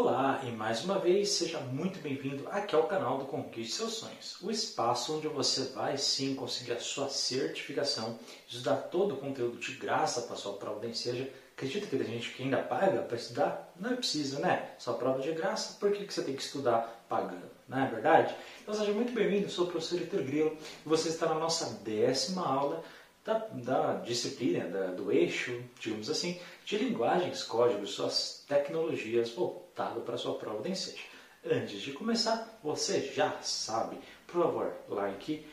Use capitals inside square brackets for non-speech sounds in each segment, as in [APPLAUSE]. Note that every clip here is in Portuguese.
Olá e mais uma vez seja muito bem-vindo aqui ao canal do Conquiste Seus Sonhos, o espaço onde você vai sim conseguir a sua certificação, estudar todo o conteúdo de graça para sua prova da Enseja. Acredita que tem gente que ainda paga para estudar? Não é preciso, né? Sua prova de graça, por que, que você tem que estudar pagando? Não é verdade? Então seja muito bem-vindo, sou o professor Vitor Grilo e você está na nossa décima aula da, da disciplina, da, do eixo, digamos assim, de linguagens, códigos, suas tecnologias para sua prova de ensino. Antes de começar, você já sabe, por favor, like,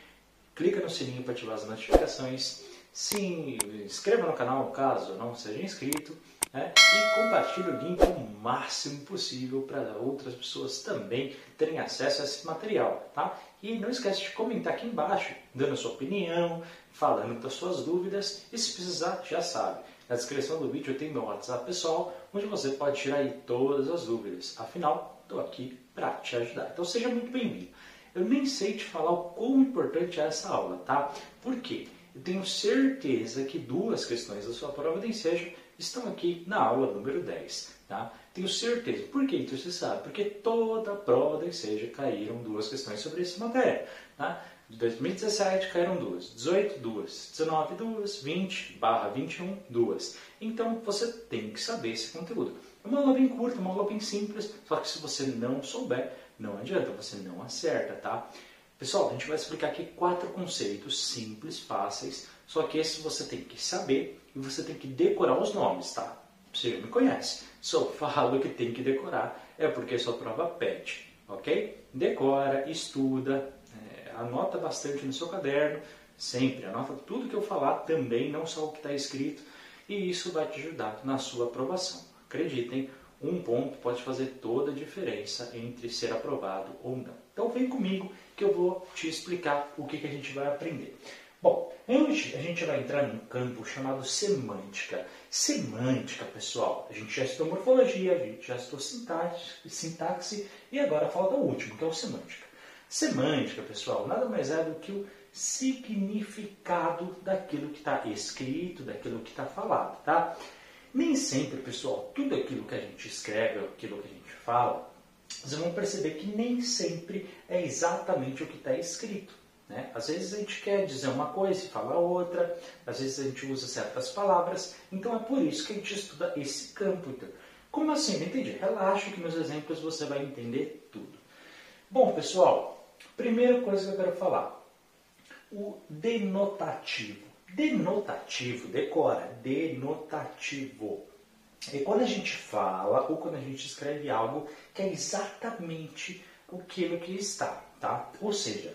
clica no sininho para ativar as notificações, se inscreva no canal caso não seja inscrito né? e compartilhe o link o máximo possível para outras pessoas também terem acesso a esse material. Tá? E não esquece de comentar aqui embaixo, dando a sua opinião, falando das suas dúvidas e se precisar, já sabe. Na descrição do vídeo tem meu WhatsApp pessoal, onde você pode tirar aí todas as dúvidas. Afinal, estou aqui para te ajudar. Então seja muito bem-vindo. Eu nem sei te falar o quão importante é essa aula, tá? Por quê? Eu tenho certeza que duas questões da sua prova de ensejo estão aqui na aula número 10. Tá? Tenho certeza. Por que então você sabe? Porque toda a prova da enseja caíram duas questões sobre essa matéria. Tá? De 2017 caíram duas, 18 duas, 19 duas, 20 barra 21 duas. Então você tem que saber esse conteúdo. É uma aula bem curta, uma aula bem simples, só que se você não souber, não adianta, você não acerta, tá? Pessoal, a gente vai explicar aqui quatro conceitos simples, fáceis, só que esses você tem que saber e você tem que decorar os nomes, tá? Você já me conhece. Se eu [LAUGHS] falo que tem que decorar, é porque sua prova pede, ok? Decora, estuda, anota bastante no seu caderno, sempre anota tudo que eu falar também, não só o que está escrito, e isso vai te ajudar na sua aprovação. Acreditem, um ponto pode fazer toda a diferença entre ser aprovado ou não. Então vem comigo que eu vou te explicar o que, que a gente vai aprender. Bom, hoje a gente vai entrar num campo chamado semântica. Semântica, pessoal, a gente já estudou morfologia, a gente já estudou sintaxe, sintaxe e agora falta o último, que é o semântica. Semântica, pessoal, nada mais é do que o significado daquilo que está escrito, daquilo que está falado, tá? Nem sempre, pessoal, tudo aquilo que a gente escreve, aquilo que a gente fala, vocês vão perceber que nem sempre é exatamente o que está escrito. Né? Às vezes a gente quer dizer uma coisa e fala outra, às vezes a gente usa certas palavras, então é por isso que a gente estuda esse campo. Então. Como assim? Não entendi. Relaxa que meus exemplos você vai entender tudo. Bom, pessoal, primeira coisa que eu quero falar: o denotativo. Denotativo, decora, denotativo. É quando a gente fala ou quando a gente escreve algo que é exatamente aquilo que está, tá? Ou seja,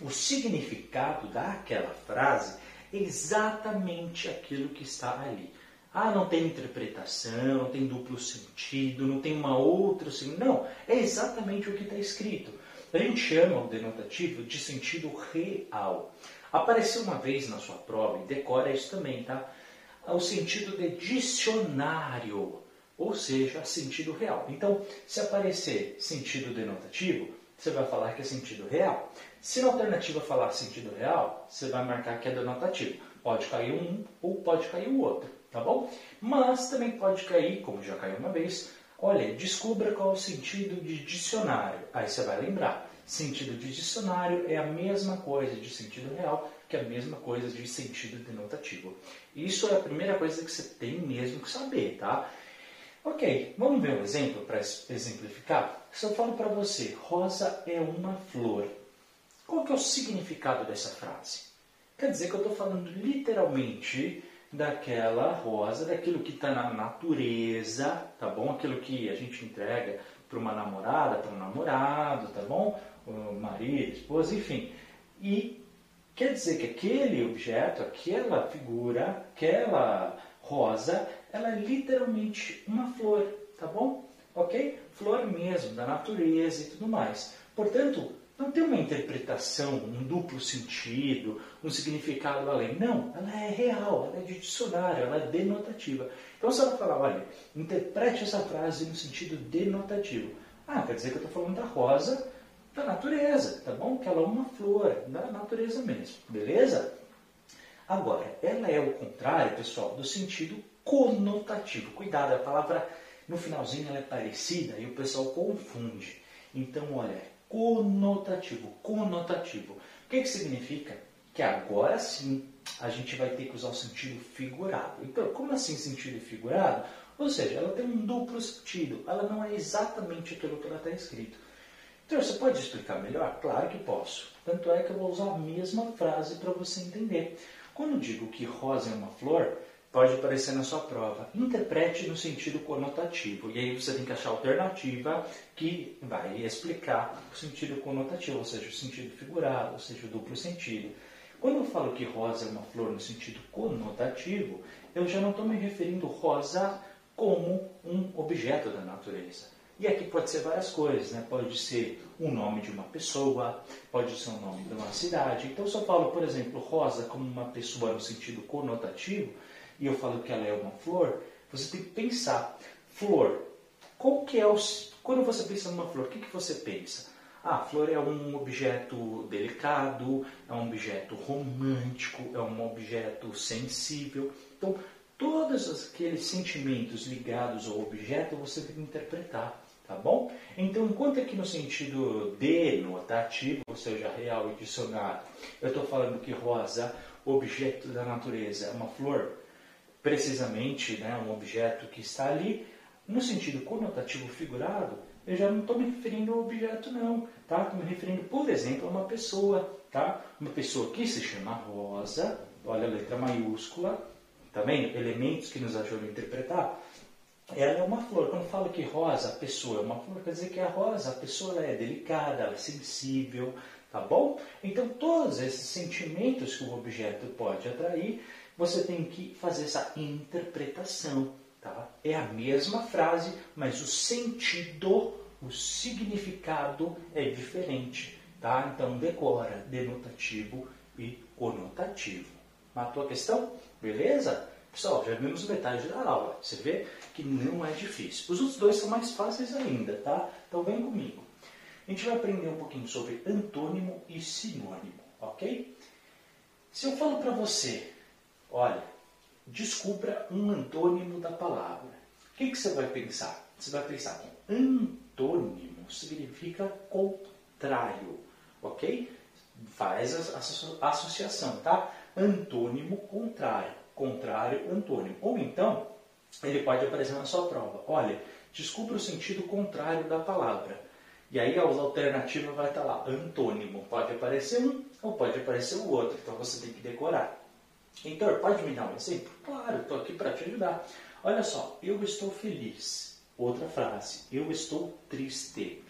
o significado daquela frase é exatamente aquilo que está ali. Ah, não tem interpretação, não tem duplo sentido, não tem uma outra. Não, é exatamente o que está escrito. A gente chama o denotativo de sentido real. Apareceu uma vez na sua prova, e decora isso também, tá? O sentido de dicionário, ou seja, sentido real. Então, se aparecer sentido denotativo, você vai falar que é sentido real. Se na alternativa falar sentido real, você vai marcar que é denotativo. Pode cair um ou pode cair o outro, tá bom? Mas também pode cair, como já caiu uma vez, olha, descubra qual é o sentido de dicionário. Aí você vai lembrar. Sentido de dicionário é a mesma coisa de sentido real que a mesma coisa de sentido denotativo. Isso é a primeira coisa que você tem mesmo que saber, tá? Ok, vamos ver um exemplo para exemplificar? Se eu falo para você, rosa é uma flor, qual que é o significado dessa frase? Quer dizer que eu estou falando literalmente daquela rosa, daquilo que está na natureza, tá bom? Aquilo que a gente entrega para uma namorada, para um namorado, tá bom? O marido, esposa, enfim. E quer dizer que aquele objeto, aquela figura, aquela rosa, ela é literalmente uma flor, tá bom? Ok? Flor mesmo, da natureza e tudo mais. Portanto, não tem uma interpretação, um duplo sentido, um significado além. Não, ela é real, ela é de dicionário, ela é denotativa. Então, se ela falar, olha, interprete essa frase no sentido denotativo. Ah, quer dizer que eu estou falando da rosa da natureza, tá bom? Que ela é uma flor, da natureza mesmo, beleza? Agora, ela é o contrário, pessoal, do sentido conotativo. Cuidado, a palavra no finalzinho ela é parecida e o pessoal confunde. Então, olha, conotativo, conotativo. O que, que significa? Que agora sim a gente vai ter que usar o sentido figurado. Então, como assim sentido figurado? Ou seja, ela tem um duplo sentido, ela não é exatamente aquilo que ela está escrito. Então, você pode explicar melhor? Claro que posso. Tanto é que eu vou usar a mesma frase para você entender. Quando digo que rosa é uma flor, pode aparecer na sua prova. Interprete no sentido conotativo. E aí você tem que achar a alternativa que vai explicar o sentido conotativo, ou seja, o sentido figurado, ou seja, o duplo sentido. Quando eu falo que rosa é uma flor no sentido conotativo, eu já não estou me referindo rosa como um objeto da natureza. E aqui pode ser várias coisas, né? Pode ser o nome de uma pessoa, pode ser o nome de uma cidade. Então, se eu falo, por exemplo, rosa como uma pessoa no sentido conotativo, e eu falo que ela é uma flor, você tem que pensar, flor, qual que é o... Quando você pensa numa flor, o que, que você pensa? Ah, flor é um objeto delicado, é um objeto romântico, é um objeto sensível. Então, todos aqueles sentimentos ligados ao objeto você tem que interpretar tá bom? Então, enquanto aqui no sentido denotativo, ou seja, real e dicionário, eu estou falando que rosa, objeto da natureza, é uma flor, precisamente né, um objeto que está ali, no sentido conotativo figurado, eu já não estou me referindo ao objeto não, tá? Estou me referindo, por exemplo, a uma pessoa, tá? Uma pessoa que se chama Rosa, olha a letra maiúscula, tá vendo? Elementos que nos ajudam a interpretar ela é uma flor. Quando falo que rosa, a pessoa é uma flor, quer dizer que a rosa, a pessoa é delicada, ela é sensível, tá bom? Então, todos esses sentimentos que o objeto pode atrair, você tem que fazer essa interpretação, tá? É a mesma frase, mas o sentido, o significado é diferente, tá? Então, decora denotativo e conotativo. Matou a questão? Beleza? Pessoal, já vimos metade da aula. Você vê que não é difícil. Os outros dois são mais fáceis ainda, tá? Então vem comigo. A gente vai aprender um pouquinho sobre antônimo e sinônimo, ok? Se eu falo para você, olha, descubra um antônimo da palavra, o que, que você vai pensar? Você vai pensar que antônimo significa contrário, ok? Faz a associação, tá? Antônimo, contrário contrário, antônimo. Ou então, ele pode aparecer na sua prova. Olha, descubra o sentido contrário da palavra. E aí a alternativa vai estar lá, antônimo. Pode aparecer um ou pode aparecer o outro. Então você tem que decorar. Então, pode me dar um exemplo? Claro, estou aqui para te ajudar. Olha só, eu estou feliz. Outra frase, eu estou triste.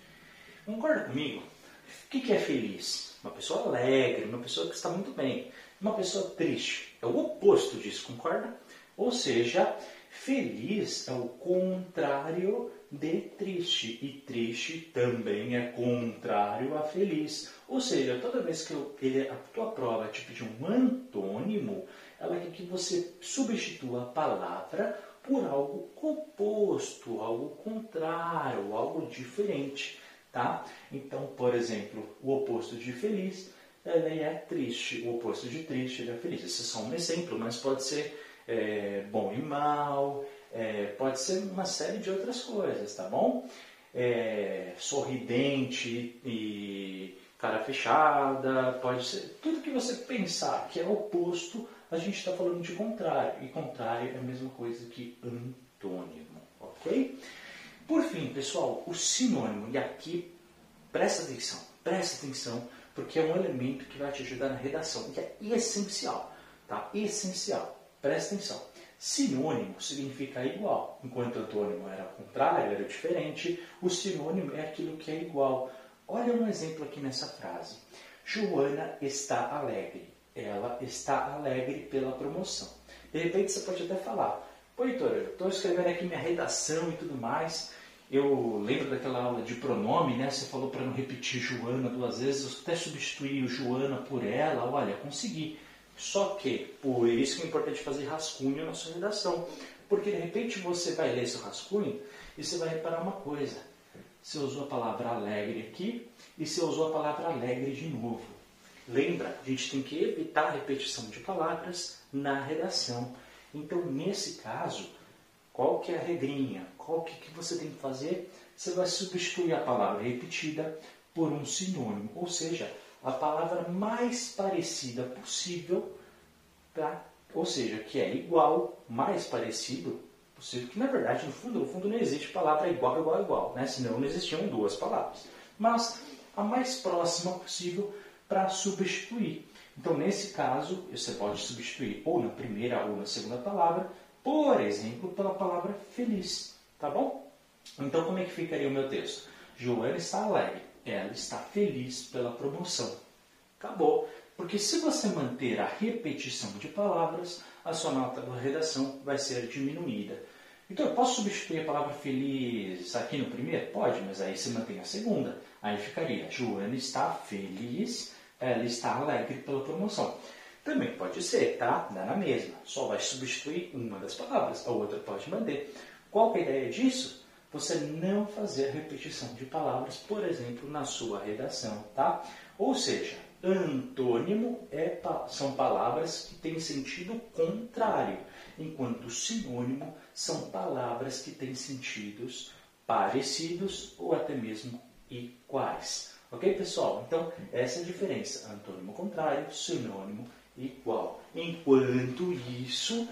Concorda comigo? O que é feliz? Uma pessoa alegre, uma pessoa que está muito bem. Uma pessoa triste é o oposto disso, concorda? Ou seja, feliz é o contrário de triste. E triste também é contrário a feliz. Ou seja, toda vez que eu, ele, a tua prova te pedir um antônimo, ela quer que você substitua a palavra por algo oposto, algo contrário, algo diferente. Tá? Então, por exemplo, o oposto de feliz ele é triste. O oposto de triste ele é feliz. Esse é só um exemplo, mas pode ser é, bom e mal, é, pode ser uma série de outras coisas, tá bom? É, sorridente e cara fechada, pode ser tudo que você pensar que é oposto, a gente está falando de contrário. E contrário é a mesma coisa que antônimo, ok? Por fim, pessoal, o sinônimo, e aqui presta atenção, presta atenção porque é um elemento que vai te ajudar na redação, que é essencial, tá? Essencial. Presta atenção. Sinônimo significa igual. Enquanto antônimo era contrário, era diferente, o sinônimo é aquilo que é igual. Olha um exemplo aqui nessa frase. Joana está alegre. Ela está alegre pela promoção. De repente você pode até falar, pô, Heitor, eu estou escrevendo aqui minha redação e tudo mais, eu lembro daquela aula de pronome, né? Você falou para não repetir Joana duas vezes, eu até substituí o Joana por ela, olha, consegui. Só que, por isso que é importante fazer rascunho na sua redação. Porque de repente você vai ler seu rascunho e você vai reparar uma coisa. Você usou a palavra alegre aqui e você usou a palavra alegre de novo. Lembra, a gente tem que evitar a repetição de palavras na redação. Então, nesse caso, Qual que é a regrinha? Qual que, que você tem que fazer? Você vai substituir a palavra repetida por um sinônimo, ou seja, a palavra mais parecida possível, ou seja, que é igual, mais parecido possível, que na verdade, no fundo, no fundo não existe palavra igual, igual, igual, né? senão não existiam duas palavras. Mas a mais próxima possível para substituir. Então, nesse caso, você pode substituir ou na primeira ou na segunda palavra, por exemplo, pela palavra feliz, tá bom? Então, como é que ficaria o meu texto? Joana está alegre, ela está feliz pela promoção. Acabou. Porque se você manter a repetição de palavras, a sua nota da redação vai ser diminuída. Então, eu posso substituir a palavra feliz aqui no primeiro? Pode, mas aí você mantém a segunda. Aí ficaria, Joana está feliz, ela está alegre pela promoção. Também pode ser, tá? Dá na mesma. Só vai substituir uma das palavras, a outra pode manter. Qual é a ideia disso? Você não fazer repetição de palavras, por exemplo, na sua redação, tá? Ou seja, antônimo é, são palavras que têm sentido contrário, enquanto sinônimo são palavras que têm sentidos parecidos ou até mesmo iguais. Ok, pessoal? Então, essa é a diferença. Antônimo contrário, sinônimo igual. Enquanto isso,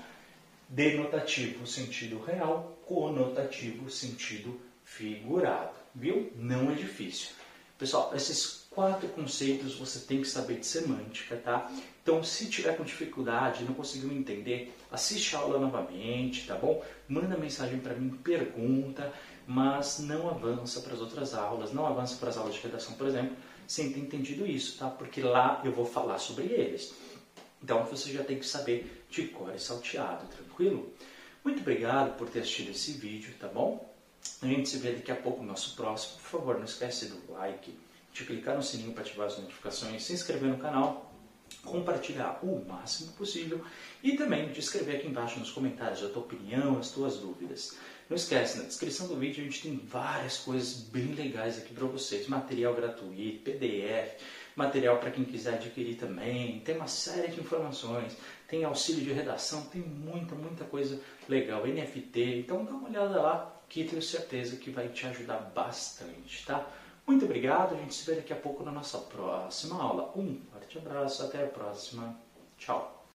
denotativo sentido real, conotativo sentido figurado. Viu? Não é difícil. Pessoal, esses quatro conceitos você tem que saber de semântica, tá? Então, se tiver com dificuldade, não conseguiu entender, assiste a aula novamente, tá bom? Manda mensagem para mim, pergunta, mas não avança para as outras aulas, não avança para as aulas de redação, por exemplo, sem ter entendido isso, tá? Porque lá eu vou falar sobre eles. Então você já tem que saber de cor e salteado, tranquilo? Muito obrigado por ter assistido esse vídeo, tá bom? A gente se vê daqui a pouco no nosso próximo. Por favor, não esquece do like, de clicar no sininho para ativar as notificações, se inscrever no canal, compartilhar o máximo possível e também de escrever aqui embaixo nos comentários a tua opinião, as tuas dúvidas. Não esquece, na descrição do vídeo a gente tem várias coisas bem legais aqui para vocês. Material gratuito, PDF, material para quem quiser adquirir também, tem uma série de informações, tem auxílio de redação, tem muita, muita coisa legal, NFT, então dá uma olhada lá que tenho certeza que vai te ajudar bastante, tá? Muito obrigado, a gente se vê daqui a pouco na nossa próxima aula. Um forte abraço, até a próxima, tchau!